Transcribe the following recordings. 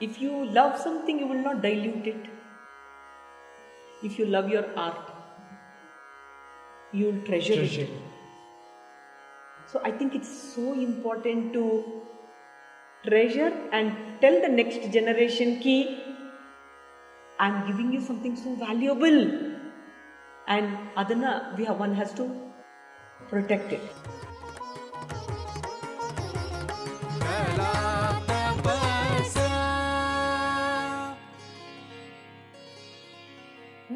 If you love something, you will not dilute it. If you love your art, you will treasure, Treasure. it. So I think it's so important to treasure and tell the next generation ki I'm giving you something so valuable. And adana we have, one has to protect it.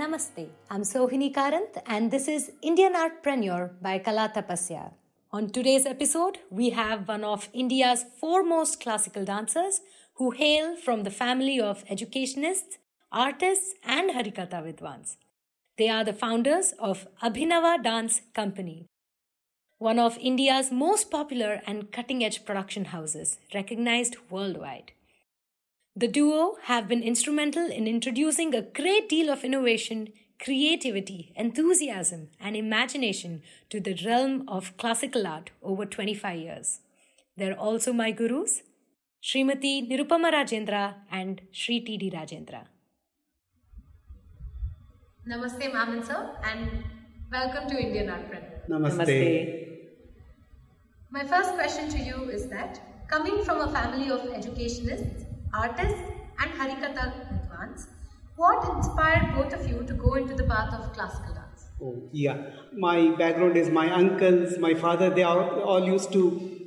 Namaste. I'm Sohini Karanth, and this is Indian Artpreneur by Kala Tapasya. On today's episode, we have one of India's foremost classical dancers who hail from the family of educationists, artists, and Harikatha Vidwans. They are the founders of Abhinava Dance Company, one of India's most popular and cutting edge production houses, recognized worldwide. The duo have been instrumental in introducing a great deal of innovation, creativity, enthusiasm, and imagination to the realm of classical art over 25 years. They're also my gurus, Srimati Nirupama Rajendra and Sri T.D. Rajendra. Namaste, ma'am and sir, and welcome to Indian Artpreneur. Namaste. My first question to you is that coming from a family of educationists, artists, and Harikatha Vidwans, what inspired both of you to go into the path of classical dance? Oh, yeah. My background is my uncles, my father, they all, all used to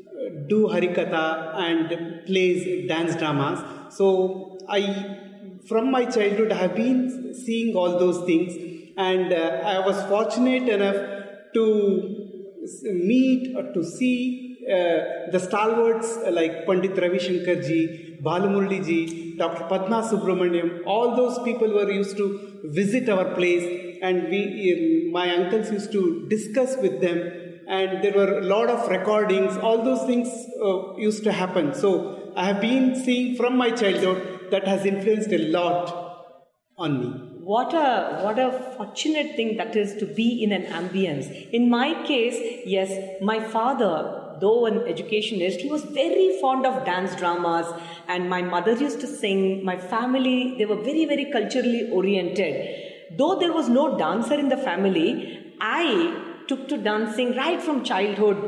uh, do Harikatha and plays dance dramas. So I, from my childhood, I have been seeing all those things, and uh, I was fortunate enough to meet or to see uh, the stalwarts like Pandit Ravi Shankar ji, Balamurali ji, Dr. Padma Subramaniam, all those people were used to visit our place, and we, my uncles used to discuss with them, and there were a lot of recordings. All those things uh, used to happen. So I have been seeing from my childhood that has influenced a lot on me. what a what a fortunate thing that is to be in an ambience in my case yes my father though an educationist he was very fond of dance dramas and my mother used to sing my family they were very very culturally oriented though there was no dancer in the family i took to dancing right from childhood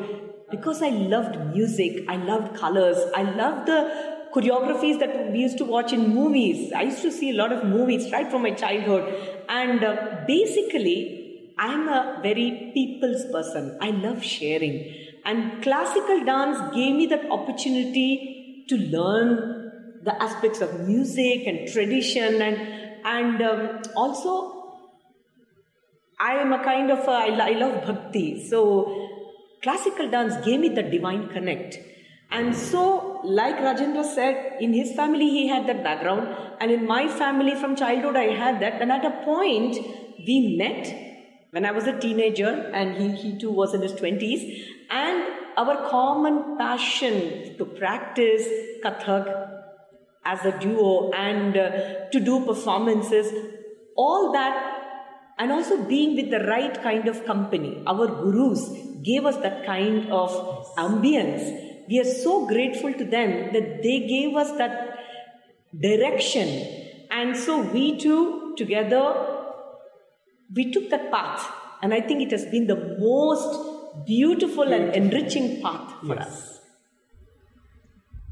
because I loved music, I loved colors, I loved the choreographies that we used to watch in movies. I used to see a lot of movies right from my childhood. And uh, basically, I'm a very people's person. I love sharing. And classical dance gave me that opportunity to learn the aspects of music and tradition and and um, also I am a kind of I love bhakti. So classical dance gave me the divine connect. And so, like Rajendra said, in his family he had that background, and in my family from childhood I had that. And at a point we met when I was a teenager, and he, he too was in his 20s, and our common passion to practice Kathak as a duo and uh, to do performances, all that and also being with the right kind of company. Our gurus gave us that kind of ambience. We are so grateful to them that they gave us that direction. And so we two together, we took that path. And I think it has been the most beautiful and enriching path for Yes. us.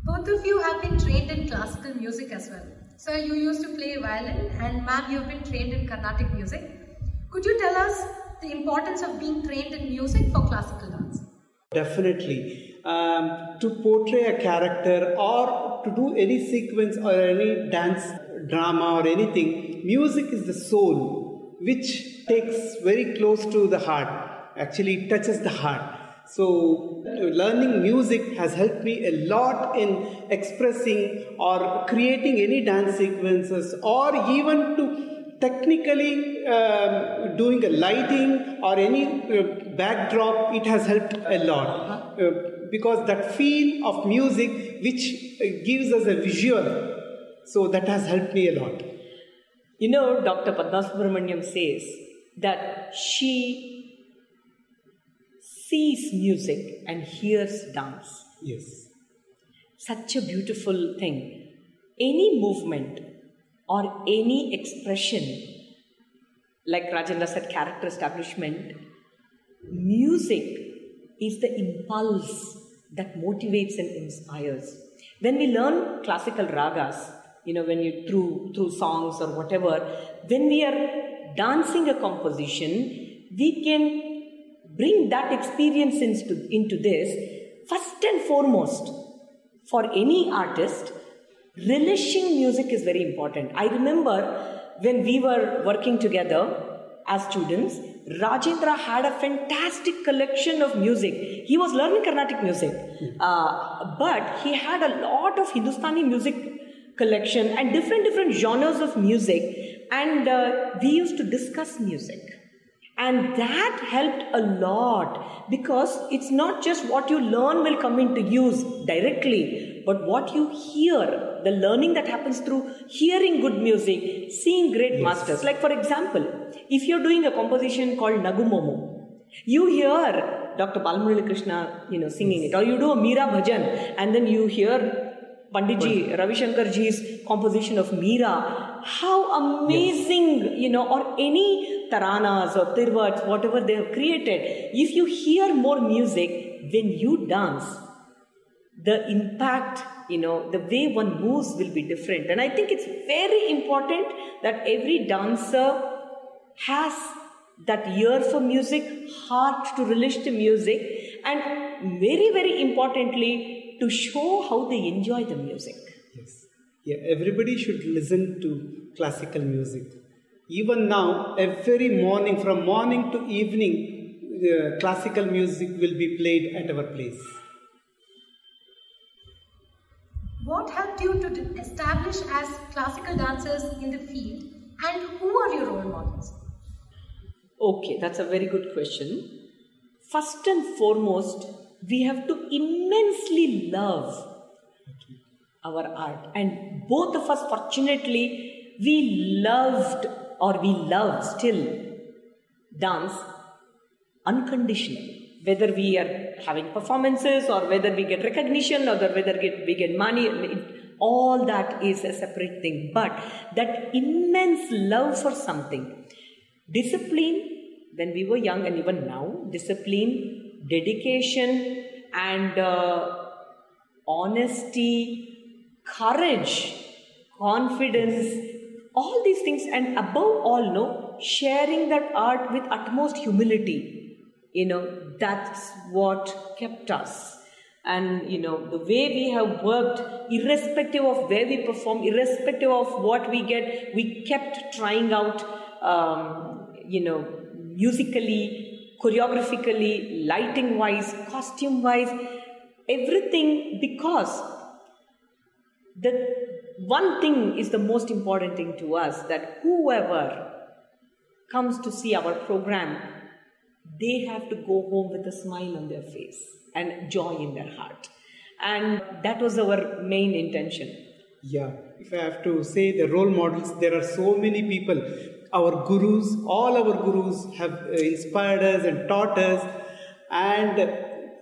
Both of you have been trained in classical music as well. So you used to play violin, and ma'am, you've been trained in Carnatic music. Could you tell us the importance of being trained in music for classical dance? Definitely. Um, to portray a character or to do any sequence or any dance drama or anything, music is the soul which takes very close to the heart. Actually, it touches the heart. So, learning music has helped me a lot in expressing or creating any dance sequences or even to technically um, doing a lighting or any uh, backdrop it has helped a lot uh, because that feel of music which uh, gives us a visual so that has helped me a lot You know, Dr. Padma Subramaniam says that she sees music and hears dance. yes Such a beautiful thing. any movement or any expression, like Rajendra said, character establishment, music is the impulse that motivates and inspires. When we learn classical ragas, you know, when you through through songs or whatever, when we are dancing a composition, we can bring that experience into, into this. First and foremost, for any artist, relishing music is very important. I remember when we were working together as students, Rajendra had a fantastic collection of music. He was learning Carnatic music, uh, but he had a lot of Hindustani music collection and different different genres of music. And uh, we used to discuss music. And that helped a lot because it's not just what you learn will come into use directly, but what you hear, the learning that happens through hearing good music, seeing great yes. masters. Like, for example, if you're doing a composition called Nagumomo, you hear Dr. Balamurali Krishna, you know, singing it, or you do a Meera Bhajan, and then you hear Panditji, Ravi Shankarji's composition of Meera. How amazing, yes. you know, or any taranas or tirvats, whatever they have created. If you hear more music, when you dance, the impact, you know, the way one moves will be different. And I think it's very important that every dancer has that ear for music, heart to relish the music, and very, very importantly, to show how they enjoy the music. Yes. Yeah, everybody should listen to classical music. Even now, every morning, from morning to evening, uh, classical music will be played at our place. What helped you to establish as classical dancers in the field, and who are your role models? Okay, that's a very good question. First and foremost, we have to immensely love our art. And both of us, fortunately, we loved or we love still dance unconditionally. Whether we are having performances or whether we get recognition or whether we get money, all that is a separate thing. But that immense love for something Discipline, when we were young and even now, discipline, dedication, and uh, honesty, courage, confidence, all these things, and above all, no, sharing that art with utmost humility. You know, that's what kept us. And you know, the way we have worked, irrespective of where we perform, irrespective of what we get, we kept trying out um, you know, musically, choreographically, lighting wise, costume wise, everything because the one thing is the most important thing to us that whoever comes to see our program, they have to go home with a smile on their face and joy in their heart. And that was our main intention. Yeah, if I have to say the role models, there are so many people our gurus, all our gurus have uh, inspired us and taught us. And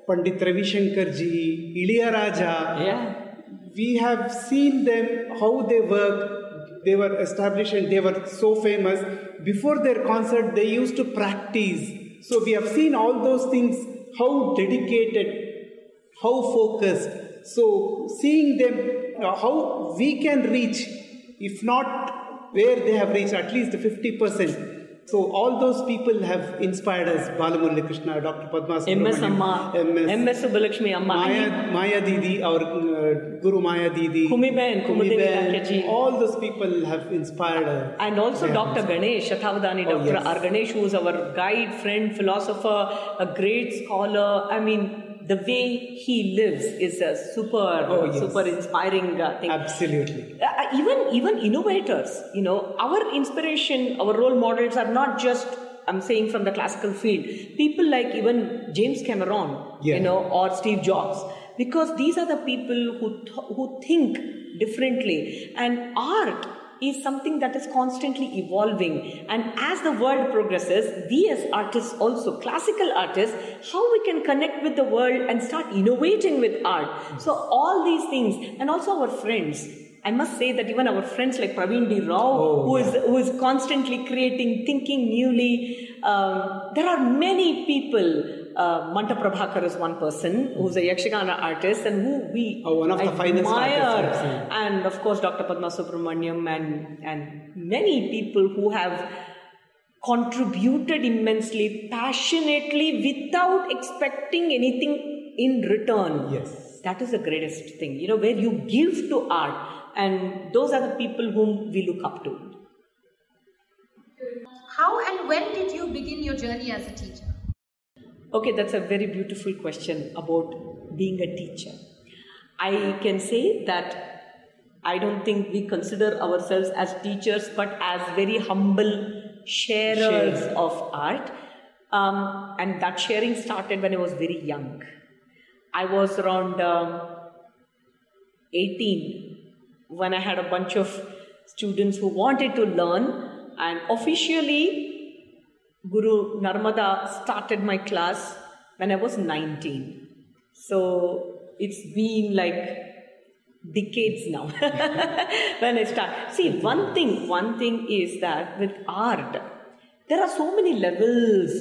Pandit Ravi Shankar ji, Ilayaraja, yeah. We have seen them, how they work. They were established and they were so famous. Before their concert, they used to practice. So we have seen all those things, how dedicated, how focused. So seeing them, uh, how we can reach, if not where they have reached at least 50%. So all those people have inspired us. Balamurali Krishna, Dr. Padma MS Amma, MS, MS Subbulakshmi Amma. Maya, Maya Didi, our uh, Guru Maya Didi. Kumi Ben, Kumi Ben. All those people have inspired us. And also Dr. Ganesh, Shathavadani, oh, Dr. Yes. R. Ganesh, who is our guide, friend, philosopher, a great scholar. I mean, the way he lives is a super oh, yes. super inspiring uh, thing. Absolutely. Uh, uh, even even innovators you know our inspiration our role models are not just i'm saying from the classical field. People like even james cameron yeah. you know or steve jobs. Because these are the people who th- who think differently. And art is something that is constantly evolving. And as the world progresses, we as artists, also classical artists, how we can connect with the world and start innovating with art. So, all these things, and also our friends. I must say that even our friends like Praveen D. Rao, Oh, who is yeah. who is constantly creating, thinking newly. Um, there are many people. Uh, Mantap Prabhakar is one person who's a Yakshagana artist and who we Oh, one of the finest admire. artists, I've. And of course, Dr. Padma Subramaniam and, and many people who have contributed immensely, passionately, without expecting anything in return. Yes. That is the greatest thing, you know, where you give to art, and those are the people whom we look up to. How and when did you begin your journey as a teacher? Okay, that's a very beautiful question about being a teacher. I can say that I don't think we consider ourselves as teachers, but as very humble sharers Sharers. of art. Um, and that sharing started when I was very young. I was around um, 18 when I had a bunch of students who wanted to learn, and officially Guru Narmada started my class when I was 19. So it's been like decades now when I start. See, one thing, one thing is that with art, there are so many levels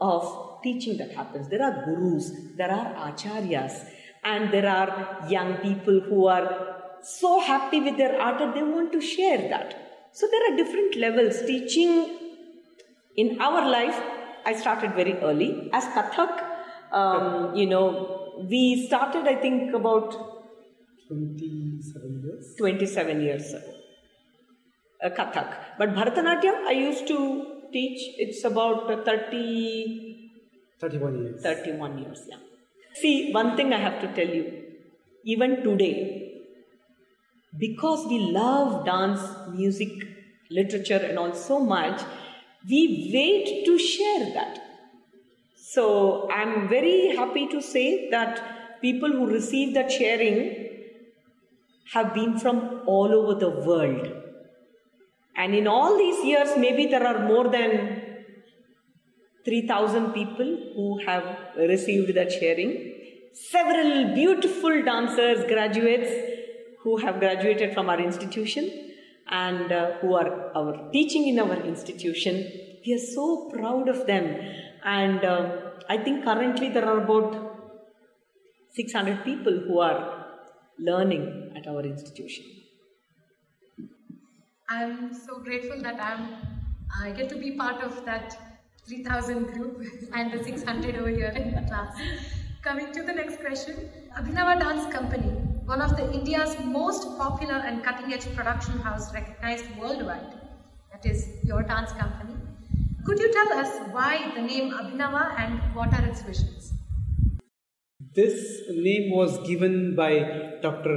of teaching that happens. There are gurus, there are acharyas, and there are young people who are so happy with their art that they want to share that. So there are different levels. Teaching in our life, I started very early as Kathak. Um, you know, we started, I think, about 27 years. 27 years ago. Uh, Kathak. But Bharatanatyam, I used to teach, it's about uh, 30, 31 years. 31 years, yeah. See, one thing I have to tell you, even today, because we love dance, music, literature, and all so much, we wait to share that. So I'm very happy to say that people who receive that sharing have been from all over the world. And in all these years, maybe there are more than 3000 people who have received that sharing. Several beautiful dancers, graduates who have graduated from our institution and uh, who are our teaching in our institution. We are so proud of them. And uh, I think currently there are about 600 people who are learning at our institution. I'm so grateful that I'm I get to be part of that 3000 group and the 600 over here in the class. Coming to the next question, Abhinava Dance Company, one of the India's most popular and cutting-edge production house recognized worldwide, that is your dance company. Could you tell us why the name Abhinava and what are its visions? This name was given by Dr.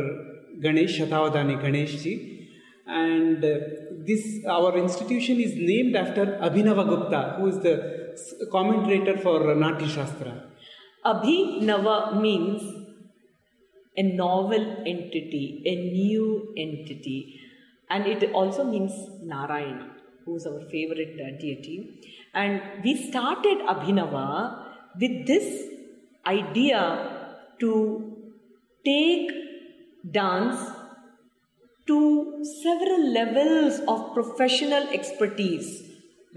Ganesh Shatavadani Ganesh ji, and uh, this our institution is named after Abhinava Gupta, who is the commentator for Natya Shastra. Abhinava means a novel entity, a new entity, and it also means Narayana, who is our favorite uh, deity. And we started Abhinava with this idea to take dance to several levels of professional expertise,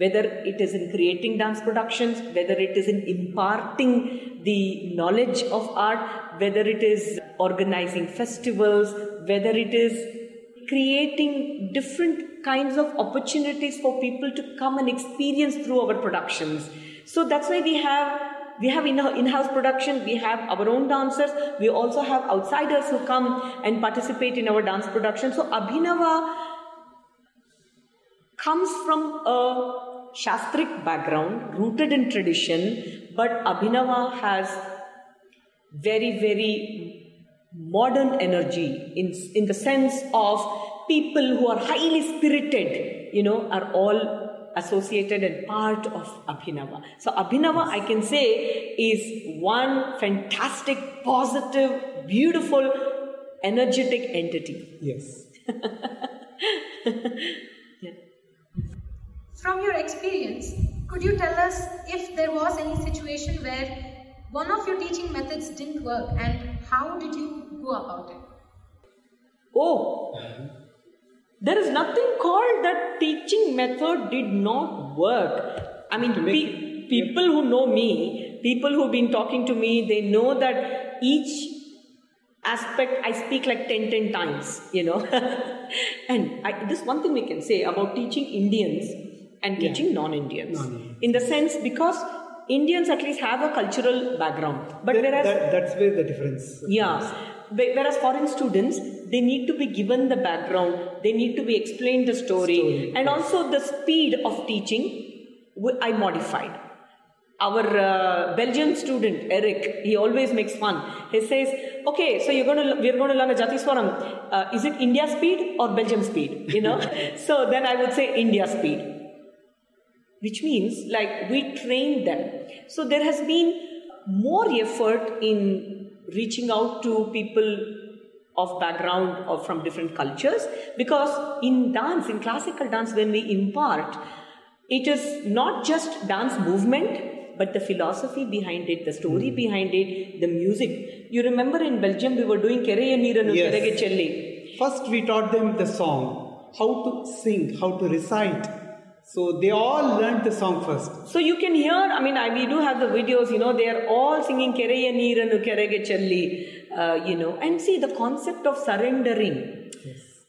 whether it is in creating dance productions, whether it is in imparting the knowledge of art, whether it is organizing festivals, whether it is creating different kinds of opportunities for people to come and experience through our productions. So that's why we have we have in in-house production we have our own dancers we also have outsiders who come and participate in our dance production so abhinava comes from a shastric background rooted in tradition but abhinava has very very modern energy in in the sense of people who are highly spirited you know are all associated and part of Abhinava. So, Abhinava, I can say, is one fantastic, positive, beautiful, energetic entity. Yes. From your experience, could you tell us if there was any situation where one of your teaching methods didn't work and how did you go about it? Oh, there is nothing called that teaching method did not work. I mean, pe- people who know me, people who've been talking to me, they know that each aspect I speak like 10, 10 times, you know. and I, this one thing we can say about teaching Indians and teaching non Indians. In the sense, because Indians at least have a cultural background. But That- whereas that- that's where the difference. yeah. Whe- Whereas foreign students, they need to be given the background, they need to be explained the story, Story, and also the speed of teaching. I modified. Our uh, Belgian student Eric, he always makes fun. He says, "Okay, so you're going to we're going to learn a Jati Swaram. Uh, is it India speed or Belgium speed? You know." so then I would say India speed which means like we train them. So there has been more effort in reaching out to people of background or from different cultures because in dance, in classical dance, when we impart, it is not just dance movement but the philosophy behind it, the story hmm. behind it, the music. You remember in Belgium we were doing Kereye Neeranu Yes. Kerege. First, we taught them the song, how to sing, how to recite. So they all learned the song first. So you can hear, I mean, I, we do have the videos, you know, they are all singing Kereye Neeranu Kerege Challi, uh, you know, and see the concept of surrendering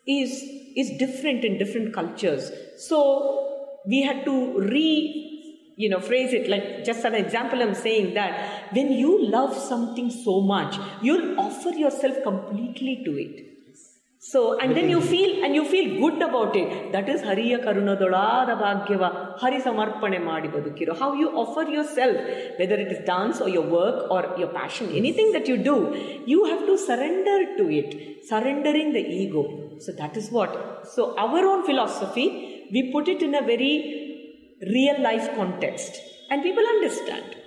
is, is different in different cultures. So we had to re, you know, phrase it like just an example, I'm saying that when you love something so much, you'll offer yourself completely to it. So, and then you feel, and you feel good about it. That is Hariya Karunadolada Bhagyava, Hari Samarpane Madi Badukiro. How you offer yourself, whether it is dance or your work or your passion, anything that you do, you have to surrender to it, surrendering the ego. So that is what. So our own philosophy, we put it in a very real life context, and people understand.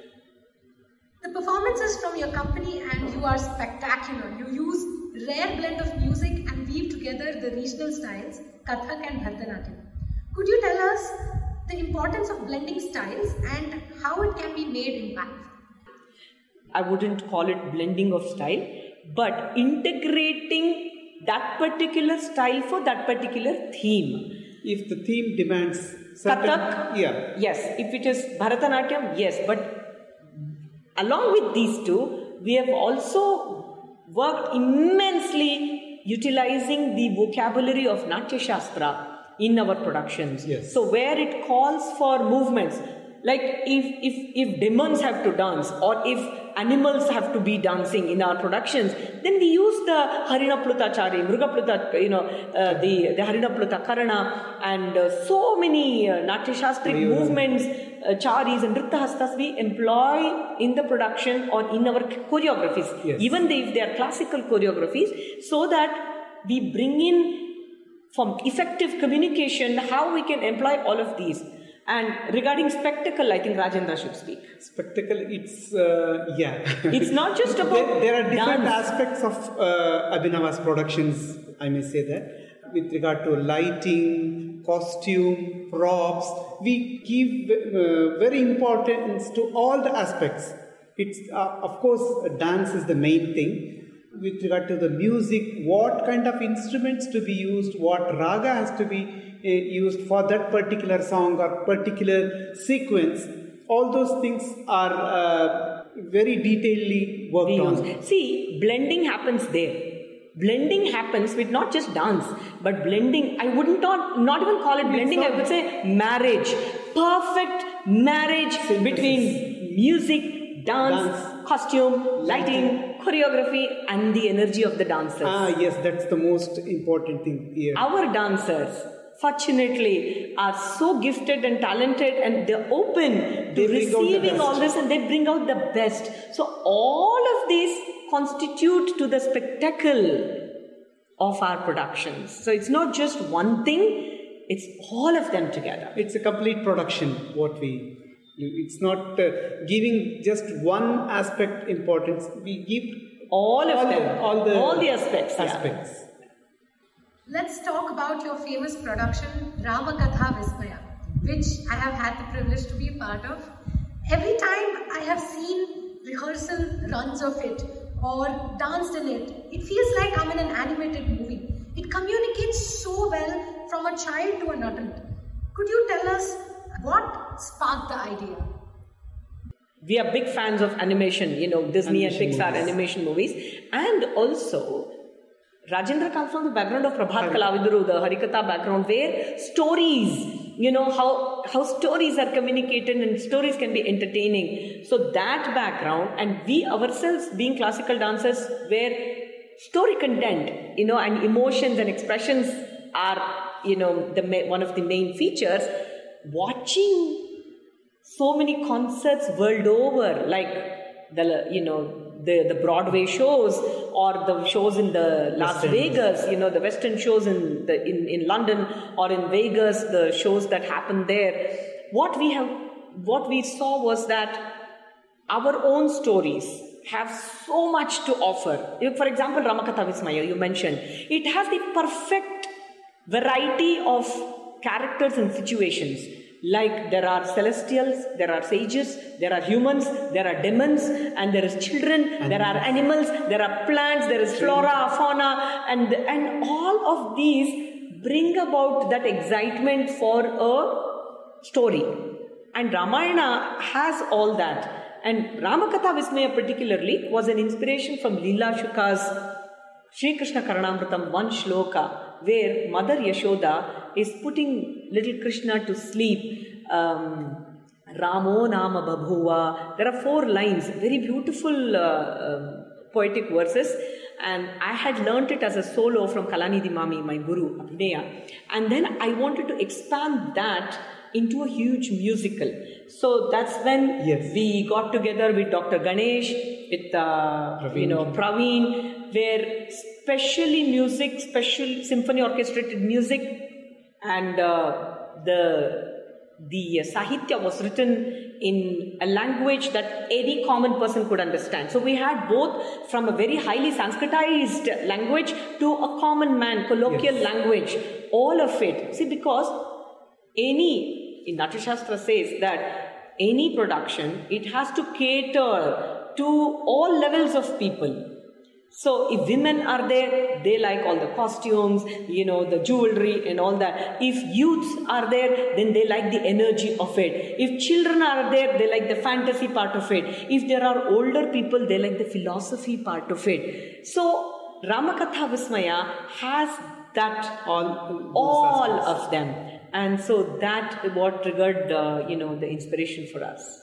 The performances from your company and you are spectacular. You use rare blend of music together the regional styles, Kathak and Bharatanatyam. Could you tell us the importance of blending styles and how it can be made impactful? I wouldn't call it blending of style, but integrating that particular style for that particular theme. If the theme demands certain, Kathak, yeah, yes. If it is Bharatanatyam, yes. But along with these two, we have also worked immensely utilizing the vocabulary of Natya Shastra in our productions. Yes. So where it calls for movements, like if if if demons have to dance or if animals have to be dancing in our productions, then we use the Harina Plutachari, Mruga Pluta, you know, uh, the the Harina Pluta Karana, and uh, so many uh, Natya Shastric Mayura. movements, uh, charis and Nrittahastas we employ in the production or in our choreographies, Yes. even if they are classical choreographies, so that we bring in from effective communication how we can employ all of these. And regarding spectacle, I think Rajendra should speak. spectacle. It's uh, yeah. It's not just about there, there are different dance. aspects of uh, Abhinava's productions. I may say that with regard to lighting, costume, props, we give uh, very importance to all the aspects. It's uh, of course dance is the main thing. With regard to the music, what kind of instruments to be used, what raga has to be used for that particular song or particular sequence, all those things are uh, very detailedly worked on. See, blending happens there. Blending happens with not just dance, but blending. I would not not even call it blending. I would say marriage, perfect marriage between music, dance, Dance. costume, lighting, choreography, and the energy of the dancers. Ah, yes, that's the most important thing here. Our dancers, fortunately, are so gifted and talented and they're open They to receiving all this and they bring out the best. So, all of these constitute to the spectacle of our productions. So, it's not just one thing, it's all of them together. It's a complete production, what we it's not uh, giving just one aspect importance. We give All of the- them. all the All the aspects, yeah. Aspects. Let's talk about your famous production Ramakatha Vismaya, which I have had the privilege to be a part of. Every time I have seen rehearsal runs of it or danced in it, it feels like I'm in an animated movie. it communicates so well from a child to an adult. Could you tell us what sparked the idea? we are big fans of animation, you know, Disney Animation and Pixar movies. animation movies. And also, Rajendra comes from the background of Prabhat Kalavidaru, the Harikatha background, where stories, you know, how, how stories are communicated and stories can be entertaining. So that background, and we ourselves being classical dancers, where story content, you know, and emotions and expressions are, you know, the one of the main features. Watching so many concerts world over like the you know the the broadway shows or the shows in the las West End. vegas you know the western shows in the in, in london or in vegas the shows that happen there what we have what we saw was that our own stories have so much to offer. For example, Ramakatha Vismaya, you mentioned, it has the perfect variety of characters and situations. Like there are celestials, there are sages, there are humans, there are demons, and there is children, there are animals, there are plants, there is flora, fauna, and and all of these bring about that excitement for a story. And Ramayana has all that. And Ramakatha Vismaya particularly was an inspiration from Leela Shuka's Sri Krishna Karnamritam, one shloka, where Mother Yashoda is putting little Krishna to sleep. Um, Ramo Nama Babhuva. There are four lines, very beautiful uh, um, poetic verses. And I had learnt it as a solo from Kalanidhi Mami, my guru, Abhinaya. And then I wanted to expand that into a huge musical. So that's when Yes. we got together with Dr. Ganesh, with uh, you know Praveen, where specially music, special symphony orchestrated music, and uh, the the sahitya was written in a language that any common person could understand. So we had both from a very highly Sanskritized language to a common man, colloquial language, all of it. See, because any, in Natyashastra says that any production, it has to cater to all levels of people. So if women are there, they like all the costumes, you know, the jewelry and all that. If youths are there, then they like the energy of it. If children are there, they like the fantasy part of it. If there are older people, they like the philosophy part of it. So Ramakatha Vismaya has that All all of them. And so that what triggered, uh, you know, the inspiration for us.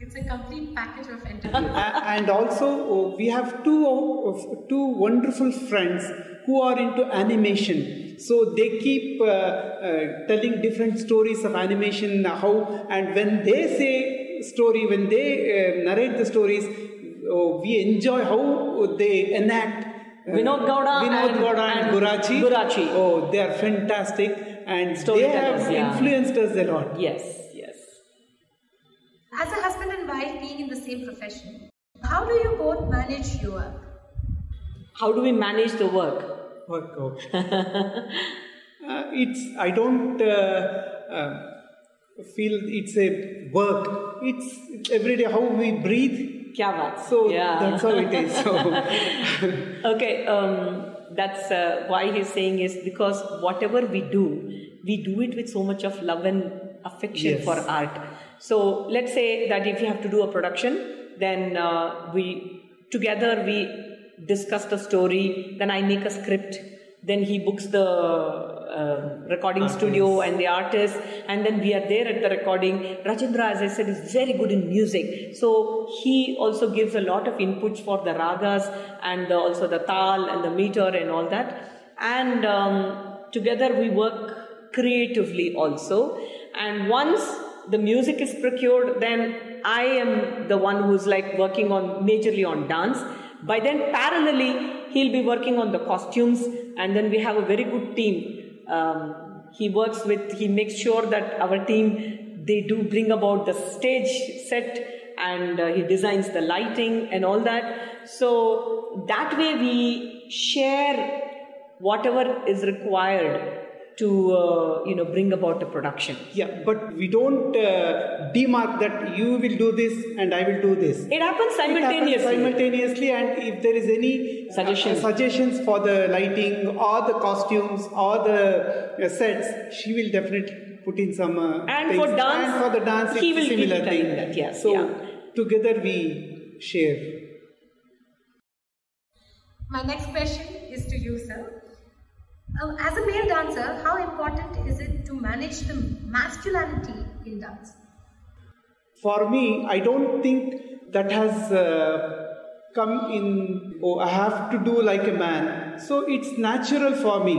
It's a complete package of entertainment. A- and also uh, we have two of- two wonderful friends who are into animation so they keep uh, uh, telling different stories of animation how and when they say story when they uh, narrate the stories uh, we enjoy how they enact uh, Vinod Gowda Vinod and- Gowda and, and Gurachi. Gurachi. Oh, they are fantastic and they have yeah. influenced us a lot. Yes, yes. As a husband and wife being in the same profession, how do you both manage your work? How do we manage the work? Work out. uh, it's I don't uh, uh, feel it's a work. It's every day how we breathe. Kya baat? So yeah. that's how it is. So okay, um, that's uh, why he's saying is because whatever we do, we do it with so much of love and affection Yes. for art. So let's say that if you have to do a production, then uh, we together we discuss the story. Then I make a script. Then he books the uh, recording studio and the artist, and then we are there at the recording. Rajendra, as I said, is very good in music, so he also gives a lot of inputs for the ragas and the, also the tal and the meter and all that. And um, together we work creatively also. And once the music is procured, then I am the one who's like working on majorly on dance. By then, parallelly, he'll be working on the costumes, and then we have a very good team. Um, he works with, he makes sure that our team they do bring about the stage set, and uh, he designs the lighting and all that. So that way we share whatever is required to uh, you know bring about a production. Yeah, but we don't uh, demark that you will do this and I will do this. It happens It happens simultaneously. simultaneously, and if there is any uh, Suggestions. suggestions for the lighting or the costumes or the uh, sets, she will definitely put in some. Uh, And things. for dance, and for the dance, he it's will a keep similar telling thing. that, yes, So yeah. together we share. My next question is to you, sir. As a male dancer, how important is it to manage the masculinity in dance? For me, I don't think that has uh, come in, oh, I have to do like a man. So it's natural for me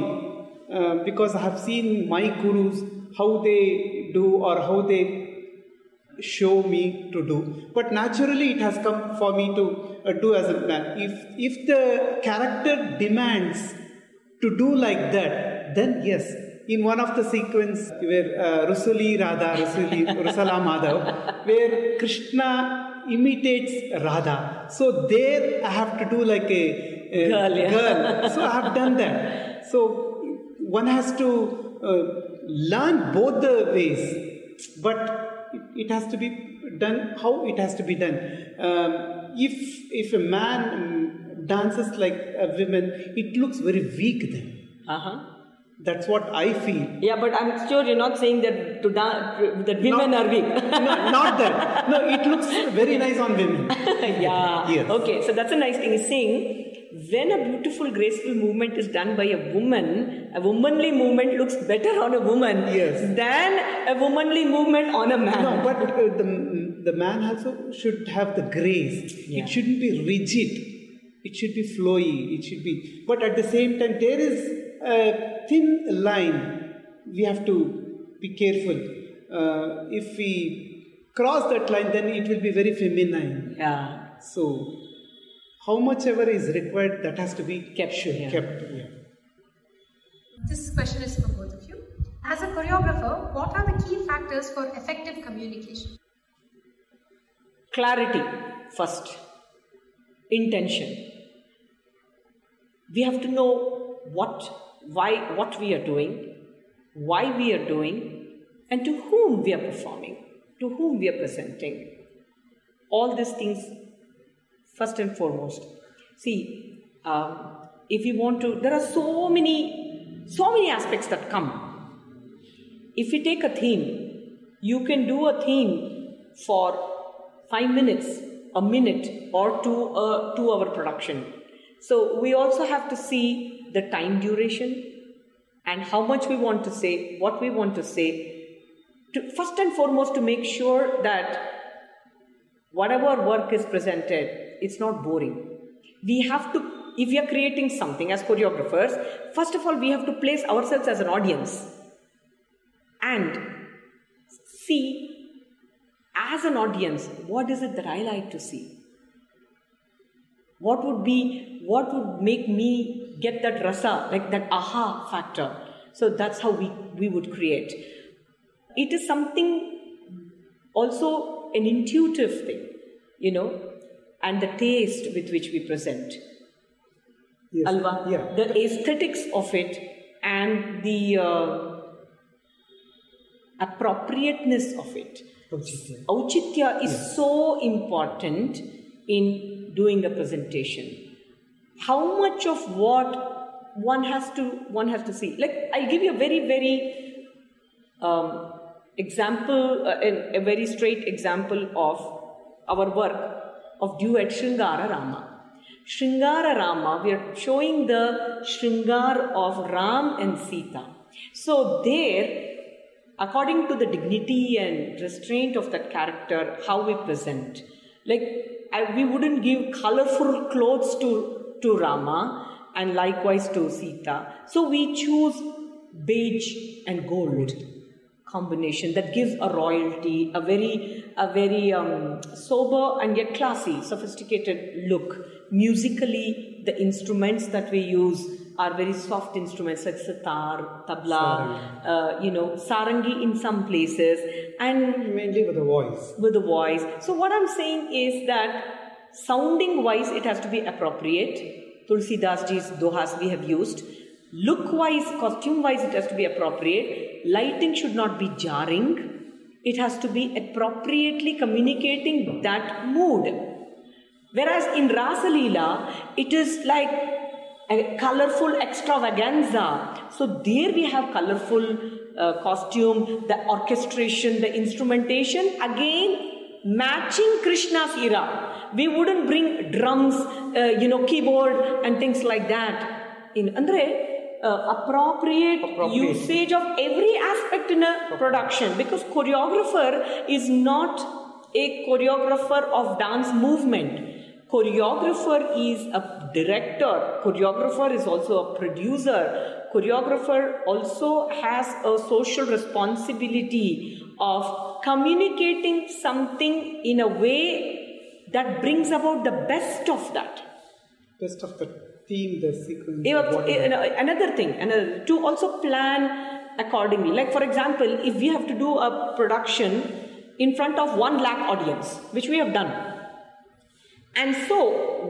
uh, because I have seen my gurus how they do or how they show me to do. But naturally, it has come for me to uh, do as a man. If, if the character demands to do like that, then yes. In one of the sequence where uh, Rusuli Radha, Rusuli, Rusala Madhav, where Krishna imitates Radha. So there I have to do like a, a Girl, yeah. girl. So I have done that. So one has to uh, learn both the ways, but it, it has to be done how it has to be done. Um, if if a man dances like a woman, it looks very weak then. Uh-huh. That's what I feel. Yeah, but I'm sure you're not saying that to dan- that women Not- are weak. no, not that. No, it looks very nice on women. yeah. Yes. Okay, so that's a nice thing. He's saying when a beautiful, graceful movement is done by a woman, a womanly movement looks better on a woman Yes. than a womanly movement on a man. No, but uh, the, the man also should have the grace. Yeah. It shouldn't be rigid. It should be flowy. It should be. But at the same time, there is a thin line. We have to be careful. Uh, if we cross that line, then it will be very feminine. yeah. So, how much ever is required, that has to be Kept, yeah. Kept. Yeah. This question is for both of you. As a choreographer, what are the key factors for effective communication? clarity first intention. We have to know what why what we are doing why we are doing and to whom we are performing to whom we are presenting. All these things first and foremost. See um, if you want to there are so many so many aspects that come. If you take a theme you can do a theme for five minutes a minute or uh, to a two hour production. So we also have to see the time duration and how much we want to say what we want to say. To, first and foremost to make sure that whatever work is presented it's not boring. We have to if we are creating something as choreographers first of all we have to place ourselves as an audience and see as an audience what is it that i like to see? What would be what would make me get that rasa like that aha factor? So that's how we we would create. It is something also an intuitive thing you know and the taste with which we present. Yes. alva Yeah. the aesthetics of it and the uh, appropriateness of it Auchitya. Auchitya is so important in doing a presentation. How much of what one has to one has to see. Like I'll give you a very very um, example, uh, a, a very straight example of our work of duet Shringara Rama. Shringara Rama, we are showing the Shringar of Ram and Sita. So there according to the dignity and restraint of that character, how we present. Like, I, we wouldn't give colorful clothes to, to Rama and likewise to Sita. So we choose beige and gold combination that gives a royalty, a very, a very um, sober and yet classy, sophisticated look. Musically, the instruments that we use are very soft instruments like sitar, tabla, uh, you know, sarangi in some places, and Mainly with the voice. with the voice. So what I'm saying is that sounding wise, it has to be appropriate. Tulsi Dasji's dohas we have used. Look wise, costume wise, it has to be appropriate. Lighting should not be jarring. It has to be appropriately communicating that mood. Whereas in Rasalila, it is like a colorful extravaganza. So there we have colorful uh, costume, the orchestration, the instrumentation. Again, matching Krishna's era. We wouldn't bring drums, uh, you know, keyboard and things like that. In Andre, uh, appropriate, Appropriate. usage of every aspect in a production because choreographer is not a choreographer of dance movement. Choreographer is a director. Choreographer is also a producer. Choreographer also has a social responsibility of communicating something in a way that brings about the best of that. Best of the theme, the sequence. You know, whatever. you know, another thing, another to also plan accordingly. Like for example, if we have to do a production in front of one lakh audience, which we have done, and so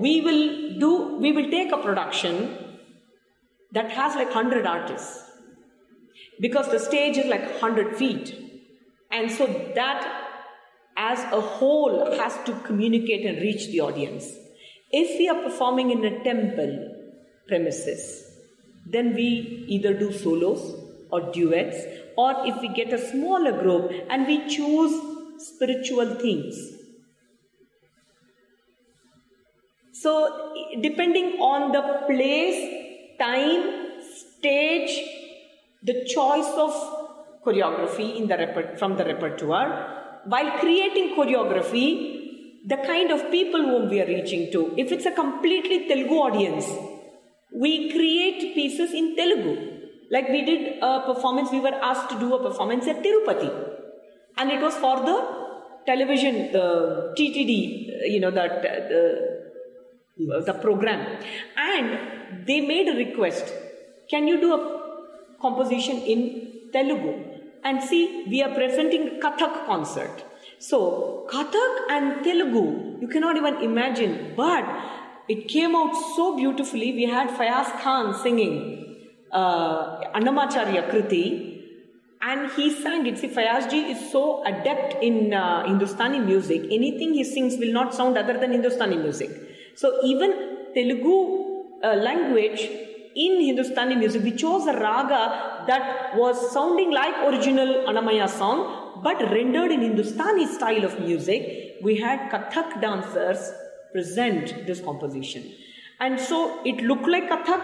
we will do, we will take a production that has like hundred artists, because the stage is like hundred feet, and so that as a whole has to communicate and reach the audience. If we are performing in a temple premises, then we either do solos or duets, or if we get a smaller group and we choose spiritual themes. So, depending on the place, time, stage, the choice of choreography in the reper- from the repertoire, while creating choreography, the kind of people whom we are reaching to. If it's a completely Telugu audience, we create pieces in Telugu. Like we did a performance, we were asked to do a performance at Tirupati, and it was for the television, the TTD, you know, that the the program, and they made a request. Can you do a composition in Telugu? And see, we are presenting Kathak concert. So Kathak and Telugu, you cannot even imagine, but it came out so beautifully. We had Fayaz Khan singing uh, Annamacharya Kriti, and he sang it. See, Fayazji is so adept in uh, Hindustani music. Anything he sings will not sound other than Hindustani music. So even Telugu uh, language in Hindustani music, we chose a raga that was sounding like original Annamayya song, but rendered in Hindustani style of music. We had Kathak dancers present this composition, and so it looked like Kathak.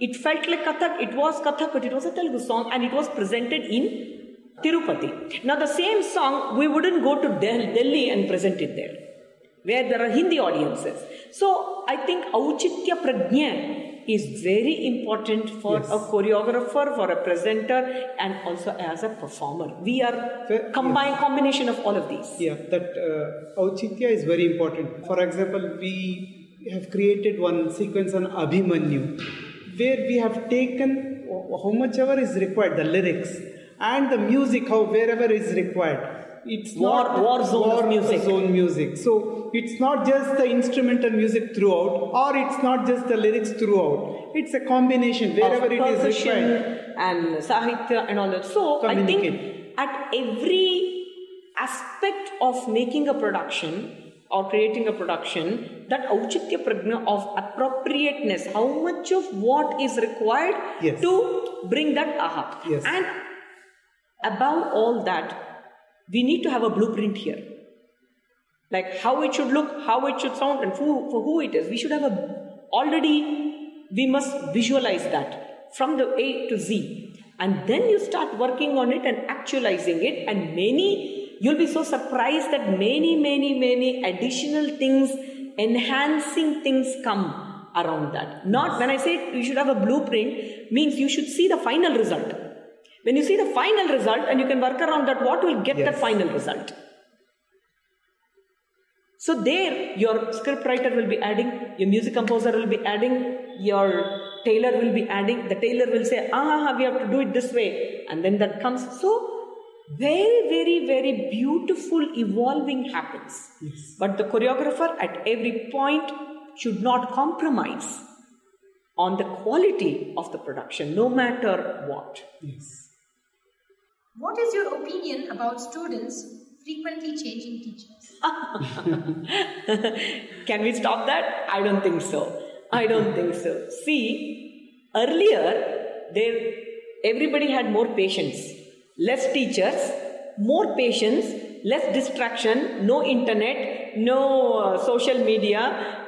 It felt like Kathak, it was Kathak, but it was a Telugu song and it was presented in Tirupati. Now, the same song, we wouldn't go to Del- Delhi and present it there, where there are Hindi audiences. So, I think Auchitya Prajna is very important for Yes. a choreographer, for a presenter, and also as a performer. We are Fair- combine combination of all of these. Yeah, that uh, Auchitya is very important. For example, we have created one sequence on Abhimanyu where we have taken how much ever is required, the lyrics and the music, how wherever is required. It's War- not war zone of music. zone music. So it's not just the instrumental music throughout, or it's not just the lyrics throughout. It's a combination wherever of it is required. and sahitya and all that. So I think at every aspect of making a production or creating a production, that auchitya prajna of appropriateness, how much of what is required Yes. to bring that aha. Yes. And above all that, we need to have a blueprint here like how it should look, how it should sound, and who, for who it is. We should have a already. We must visualize that from the A to Z, and then you start working on it and actualizing it. And many, you'll be so surprised that many, many, many additional things, enhancing things come around that. Not when I say you should have a blueprint, means you should see the final result. When you see the final result, and you can work around that, what will get that Yes. final result? So there, your script writer will be adding, your music composer will be adding, your tailor will be adding. The tailor will say, ah, we have to do it this way, and then that comes. So very, very, very beautiful evolving happens. But the choreographer at every point should not compromise on the quality of the production, no matter what. Yes. What is your opinion about students frequently changing teachers? Can we stop that? I don't think so. I don't think so. See, earlier there everybody had more patience, less teachers, more patience, less distraction, no internet, no uh, social media,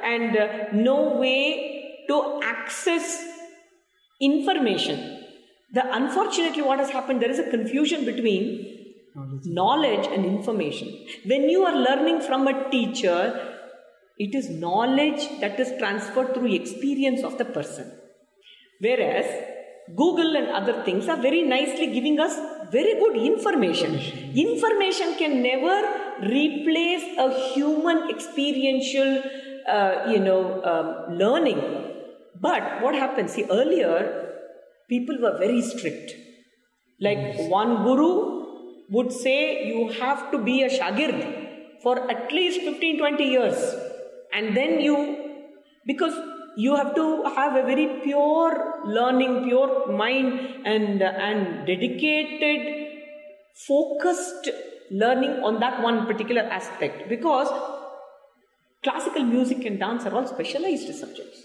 and uh, no way to access information. The unfortunately, what has happened, there is a confusion between Knowledge. knowledge and information. When you are learning from a teacher, it is knowledge that is transferred through experience of the person. Whereas Google and other things are very nicely giving us very good information. Information can never replace a human experiential, uh, you know, um, learning. But what happens? See, earlier people were very strict. Like one guru would say you have to be a shagird for at least 15 20 years. And then you because you have to have a very pure learning pure mind and and dedicated focused learning on that one particular aspect. Because classical music and dance are all specialized subjects.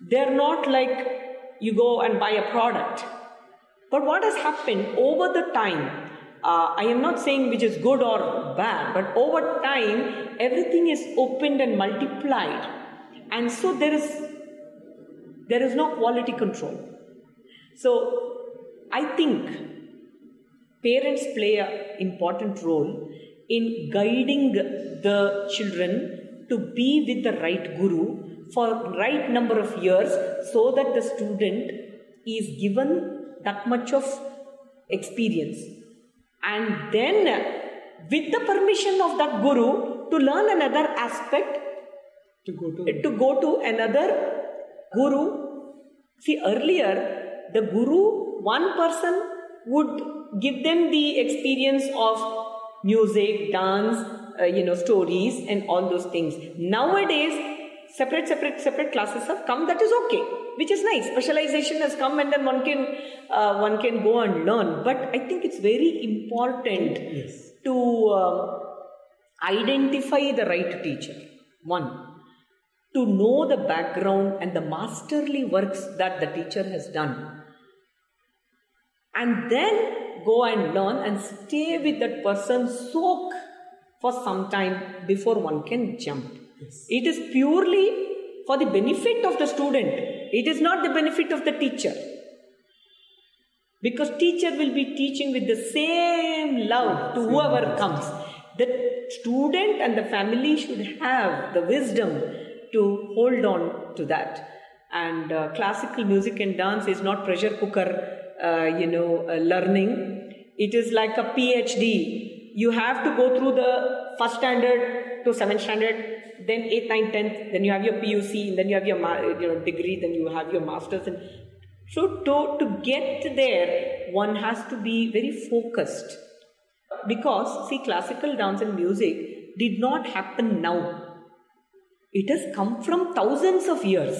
They're not like you go and buy a product but what has happened over the time uh, I am not saying which is good or bad, but over time everything is opened and multiplied, and so there is there is no quality control. So I think parents play an important role in guiding the children to be with the right guru for right number of years so that the student is given that much of experience. And then with the permission of that guru to learn another aspect To go to to go to another guru. See earlier the guru one person would give them the experience of music dance uh, you know stories and all those things. Nowadays separate separate separate classes have come that is okay which is nice. Specialization has come and then one can uh, one can go and learn. But i think it's very important Yes. to um, identify the right teacher one. To know the background and the masterly works that the teacher has done. And then go and learn and stay with that person soak for some time before one can jump Yes. it is purely for the benefit of the student. It is not the benefit of the teacher. Because teacher will be teaching with the same love to whoever comes. The student and the family should have the wisdom to hold on to that. And uh, classical music and dance is not pressure cooker uh, you know uh, learning. It is like a phd you have to go through the first standard to seventh standard then 8th ninth, 10th then you have your puc then you have your you know degree then you have your masters. And so to, to get there one has to be very focused. Because see classical dance and music did not happen now. It has come from thousands of years.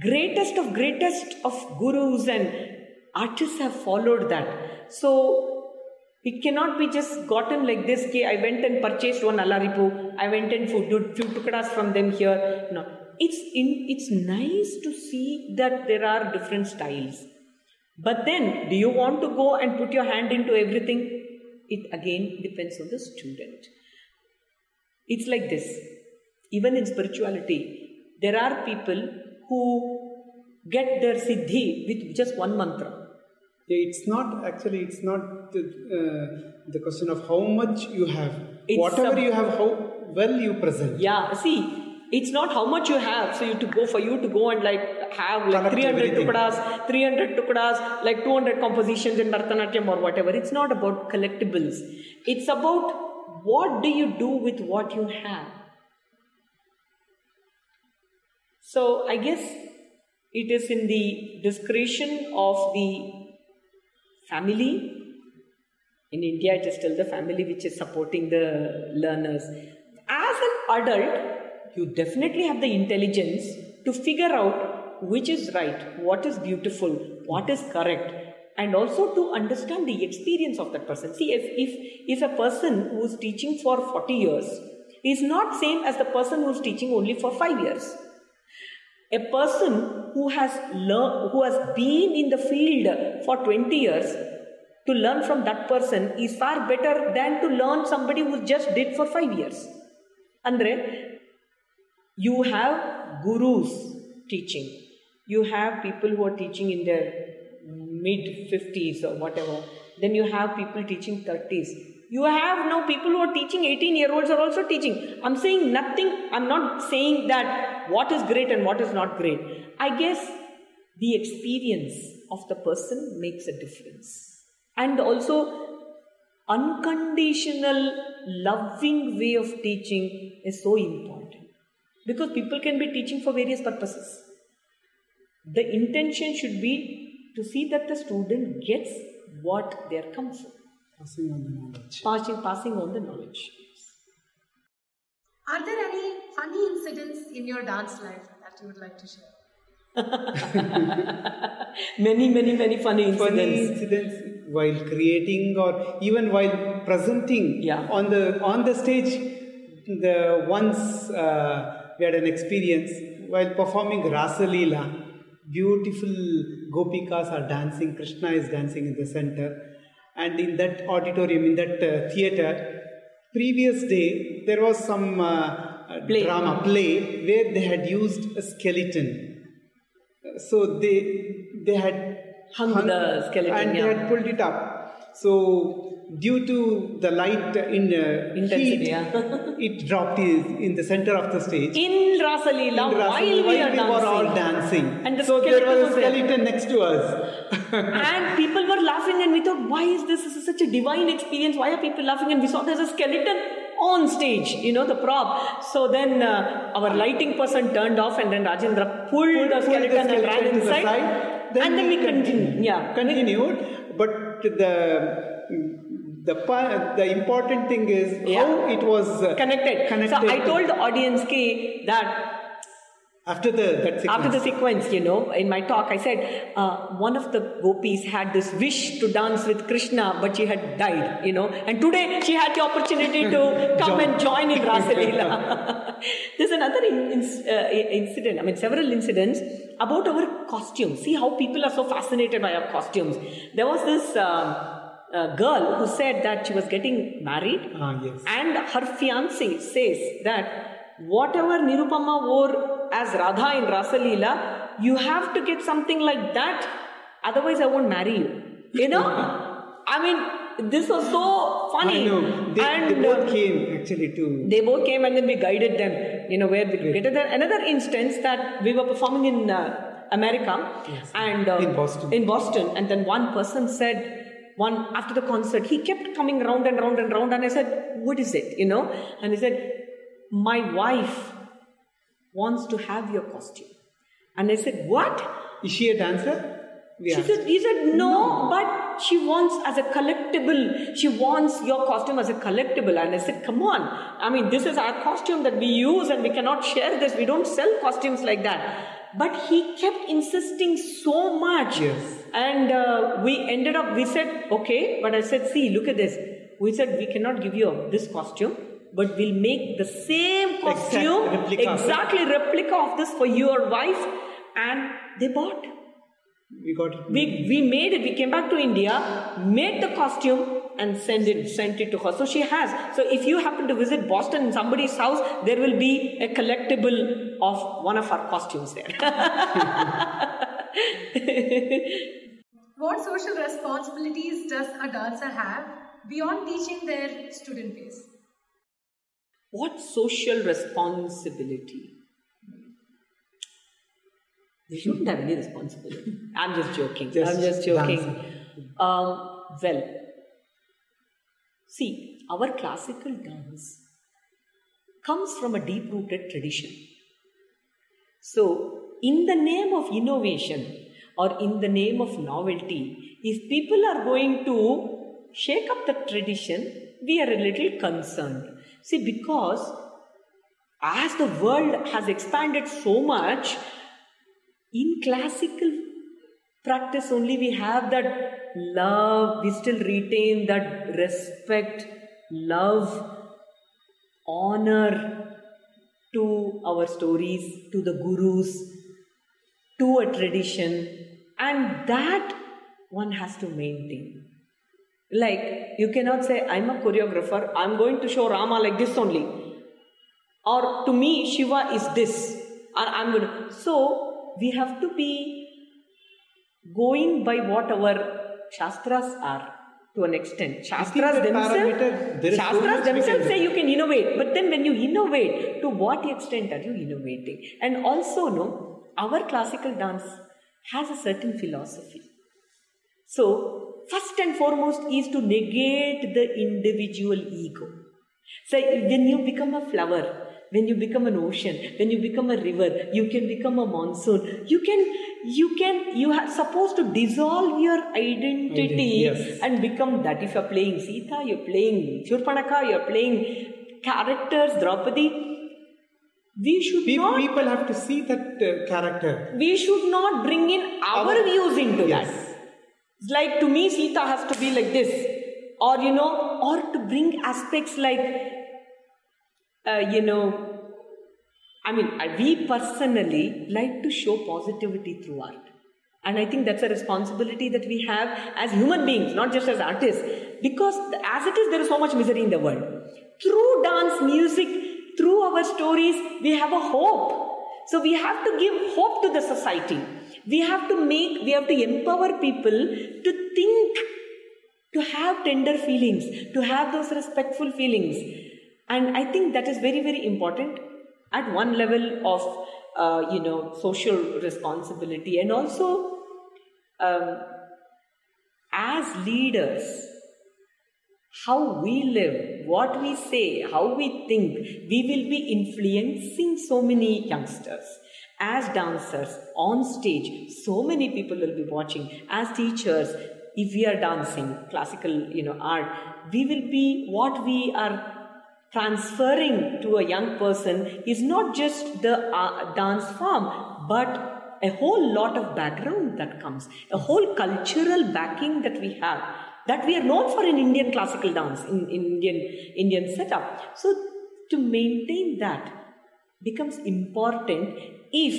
Greatest of greatest of gurus and artists have followed that. So it cannot be just gotten like this ki i went and purchased one alaripu. I went and food did few tukadas from them here. No. It's in it's nice to see that there are different styles. But then do you want to go and put your hand into everything? It again depends on the student. It's like this. Even in spirituality there are people who get their siddhi with just one mantra Yeah, it's not actually it's not the, uh, the question of how much you have It's whatever you have how well you present Yeah, see, it's not how much you have. So you to go for you to go and like have like Collect 300 everything. tukadas, 300 tukadas, like 200 compositions in Bharatanatyam or whatever. It's not about collectibles. It's about what do you do with what you have. So I guess it is in the discretion of the family. In India, it is still the family which is supporting the learners. As an adult, you definitely have the intelligence to figure out which is right, what is beautiful, what is correct, and also to understand the experience of that person. See, if, if, if a person who's teaching for 40 years is not same as the person who's teaching only for 5 years. A person who has learned, who has been in the field for 20 years to learn from that person is far better than to learn somebody who just did for 5 years. Andre, you have gurus teaching. You have people who are teaching in their mid 50s or whatever. Then you have people teaching 30s. You have now people who are teaching 18 year olds are also teaching. I'm saying nothing, I'm not saying that what is great and what is not great. I guess the experience of the person makes a difference. And also, unconditional, loving way of teaching is so important because people can be teaching for various purposes. The intention should be to see that the student gets what they're come for. Passing on the knowledge. Passing, passing on the knowledge. Are there any funny incidents in your dance life that you would like to share? many, many, many funny incidents. Funny incidents while creating or even while presenting Yeah. on the on the stage. The once uh, we had an experience while performing Rasa Leela. Beautiful gopikas are dancing. Krishna is dancing in the center, and in that auditorium, in that uh, theater, previous day there was some uh, Play. drama play where they had used a skeleton so they they had Hung the skeleton, and yeah. they had pulled it up so due to the light in uh, Intensity, heat, yeah. it dropped is in the center of the stage In Rasa Leela, In while we while we dancing, were all dancing And the so there was a skeleton next to us and people were laughing, and we thought, why is this? This is such a divine experience. Why are people laughing? And we saw there's a skeleton on stage, you know, the prop. So then uh, our lighting person turned off, and then Rajendra pulled, Pulled- the pulled skeleton, the and ran to the inside. side. and then we continued. Yeah, continued but the the the important thing is Yeah. how it was uh, connected. connected So I told the audience K that after the that sequence. After the sequence, you know, in my talk, I said uh, one of the gopis had this wish to dance with Krishna, but she had died, you know, and today she had the opportunity to come and join in Rasalila. There's another in, in- uh, incident, I mean, several incidents about our costumes. See how people are so fascinated by our costumes. There was this um, uh, girl who said that she was getting married ah yes and her fiance says that whatever Nirupama wore as Radha in Rasalila, you have to get something like that, otherwise I won't marry you. You know? I mean, this was so funny. I know. They, and they both came actually to. they both came and then we guided them, you know, where we Great. get it. Another instance that we were performing in uh, America and uh, In Boston. in Boston, and then one person said, one after the concert, he kept coming round and round and round, and I said, What is it? You know, and he said, My wife wants to have your costume. And I said, What? Is she a dancer? We She said, he said, no, but she wants as a collectible. She wants your costume as a collectible. And I said, come on. I mean, this is our costume that we use and we cannot share this. We don't sell costumes like that. But he kept insisting so much. Yes. And uh, we ended up, we said, okay. But I said, see, look at this. We said, we cannot give you this costume. But we'll make the same Exact costume, replica exactly replica of this for your wife. And they bought. we got it. We, we made it. We came back to India, made the costume, and send it sent it to her. So she has. So if you happen to visit Boston in somebody's house, there will be a collectible of one of our costumes there. What social responsibilities does a dancer have beyond teaching their student base? what social responsibility? They shouldn't have any responsibility. I'm just joking. Just I'm just joking. Um, well, see, our classical dance comes from a deep rooted tradition. So, in the name of innovation or in the name of novelty, if people are going to shake up the tradition, we are a little concerned. See, because as the world has expanded so much, in classical practice only we have that love, we still retain that respect, love, honor to our stories, to the gurus, to a tradition, and that one has to maintain. Like, you cannot say, I'm a choreographer, I'm going to show Rama like this only. Or to me, Shiva is this. Or I'm going to. So, we have to be going by what our Shastras are to an extent. Shastras themselves, is so Shastras themselves say you can innovate, but then when you innovate, to what extent are you innovating? And also, no, our classical dance has a certain philosophy. So, first and foremost is to negate the individual ego. So, when you become a flower, when you become an ocean, when you become a river, you can become a monsoon. You can, you can, you are supposed to dissolve your identity yes. and become that. If you're playing Sita, you're playing Shurpanaka, you're playing characters, Draupadi. We should Pe- not People have to see that uh, character. we should not bring in our, Our- views into Yes. that. It's like to me, Sita has to be like this, or you know, or to bring aspects like, uh, you know, I mean, we personally like to show positivity through art. And I think that's a responsibility that we have as human beings, not just as artists. Because as it is, there is so much misery in the world. Through dance, music, through our stories, we have a hope. So we have to give hope to the society. We have to make, we have to empower people to think, to have tender feelings, to have those respectful feelings. And I think that is very, very important at one level of, uh, you know, social responsibility and also um, as leaders, how we live, what we say, how we think, we will be influencing so many youngsters. As dancers on stage, so many people will be watching. As teachers, if we are dancing classical, you know, art, we will be what we are transferring to a young person is not just the uh, dance form, but a whole lot of background that comes, a whole cultural backing that we have, that we are known for in Indian classical dance, in, in Indian Indian setup. So to maintain that becomes important if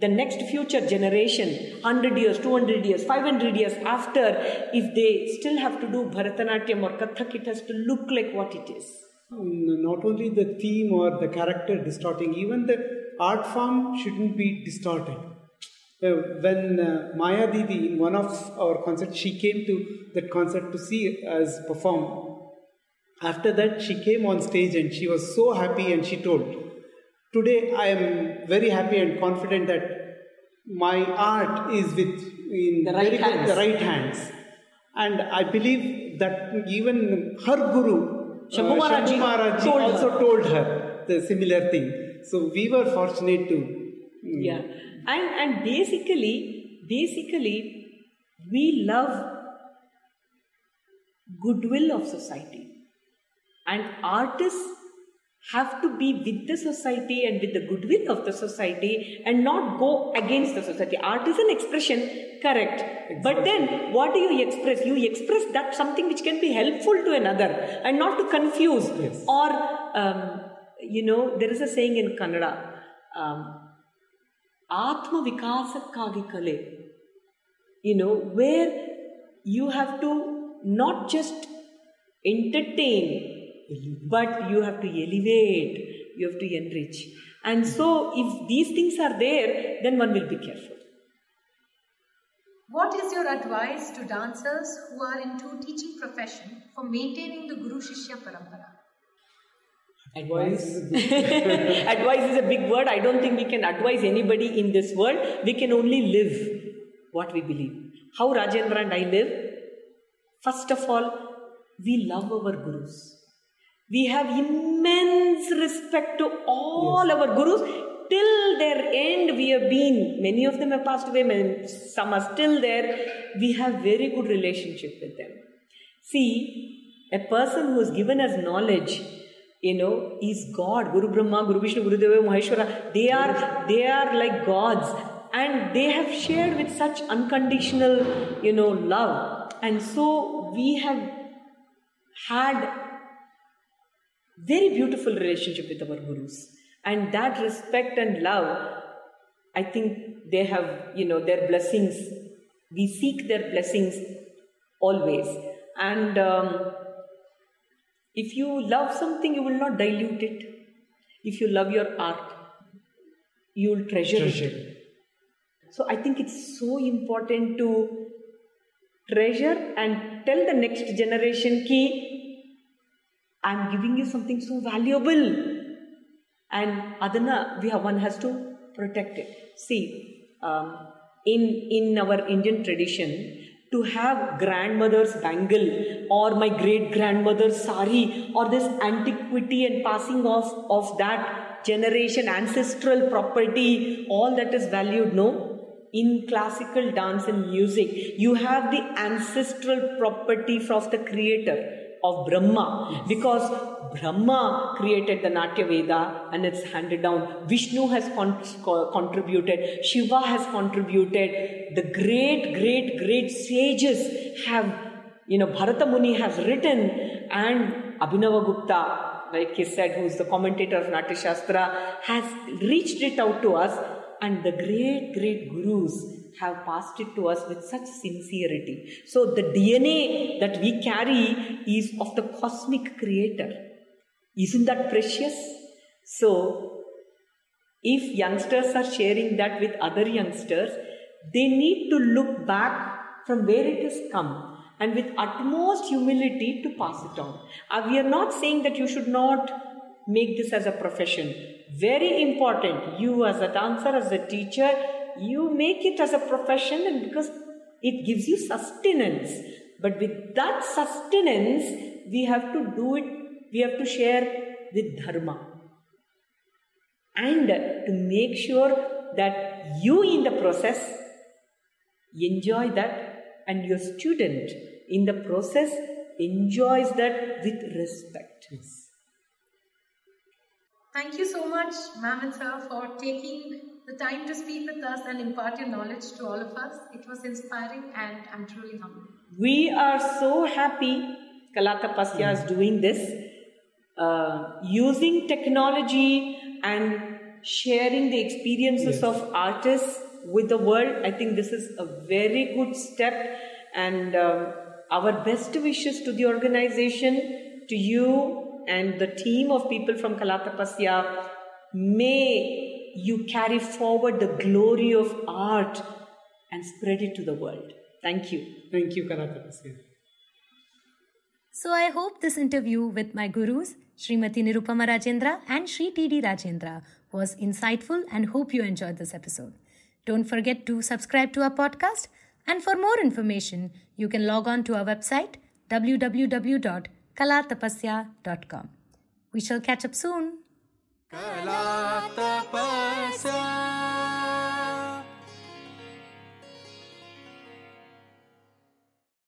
the next future generation 100 years 200 years 500 years after if they still have to do bharatanatyam or kathak it has to look like what it is Not only the theme or the character distorting, even the art form shouldn't be distorted. Uh, when uh, Maya Didi, in one of our concerts, she came to that concert to see us perform. After that, she came on stage and she was so happy and she told, Today I am very happy and confident that my art is with in The right very good- hands. the right hands. And I believe that even her guru, Shambhu uh, Maharaj ji Maharaj ji told her. also told her the similar thing. So we were fortunate to. mm, yeah and and basically basically we love goodwill of society and artists have to be with the society and with the goodwill of the society and not go against the society. Art is an expression, correct. Exactly. But then what do you express? You express that something which can be helpful to another and not to confuse. Yes. Or, um, you know, there is a saying in Kannada um, Atma Vikasakagi Kale. You know, where you have to not just entertain but you have to elevate you have to enrich. And so if these things are there then one will be careful. What is your advice to dancers who are into teaching profession for maintaining the Guru Shishya Parampara? advice? Advice is a big word. I don't think we can advise anybody in this world. We can only live what we believe. How rajendra and i live? First of all we love our gurus we have immense respect to all our gurus. Till their end we have been many of them have passed away many, some are still there. We have very good relationship with them. See a person who has given us knowledge you know is god. Guru brahma guru vishnu guru deva maheshwara they are they are like gods. And they have shared with such unconditional, you know, love. And so we have had very beautiful relationship with our gurus. And that respect and love, I think they have, you know, their blessings. We seek their blessings always. And um, if you love something, you will not dilute it. If you love your art, you will treasure, Treasure. it. So I think it's so important to treasure and tell the next generation ki I'm giving you something so valuable. And adana, we have, one has to protect it. See, um, in in our Indian tradition, to have grandmother's bangle or my great grandmother's sari or this antiquity and passing off of that generation ancestral property, all that is valued. No, in classical dance and music, you have the ancestral property from the creator of Brahma. Because Brahma created the Natya Veda and it's handed down. Vishnu has con- contributed, Shiva has contributed, the great, great, great sages have, you know, Bharata Muni has written, and Abhinava Gupta, like he said, who's the commentator of Natya Shastra, has reached it out to us, and the great, great gurus have passed it to us with such sincerity. So the DNA that we carry is of the cosmic creator. Isn't that precious? So if youngsters are sharing that with other youngsters, they need to look back from where it has come and with utmost humility to pass it on. Uh, we are not saying that you should not make this as a profession. Very important. You, as a dancer, as a teacher, you make it as a profession and because it gives you sustenance. But with that sustenance, we have to do it, we have to share with dharma and to make sure that you in the process enjoy that and your student in the process enjoys that with respect Yes. Thank you so much, sir, for taking the time to speak with us and impart your knowledge to all of us. It was inspiring and I'm truly humbled. we are so happy kalatapasya is doing this uh, using technology and sharing the experiences of artists with the world i think this is a very good step and um, our best wishes to the organization to you and the team of people from kalatapasya may you carry forward the glory of art and spread it to the world thank you Thank you, Kalatapasya. So I hope this interview with my gurus, Srimati Nirupama Rajendra and Sri T.D. Rajendra, was insightful and hope you enjoyed this episode. Don't forget to subscribe to our podcast. And for more information, you can log on to our website www.kalatapasya.com. We shall catch up soon. कला तपसा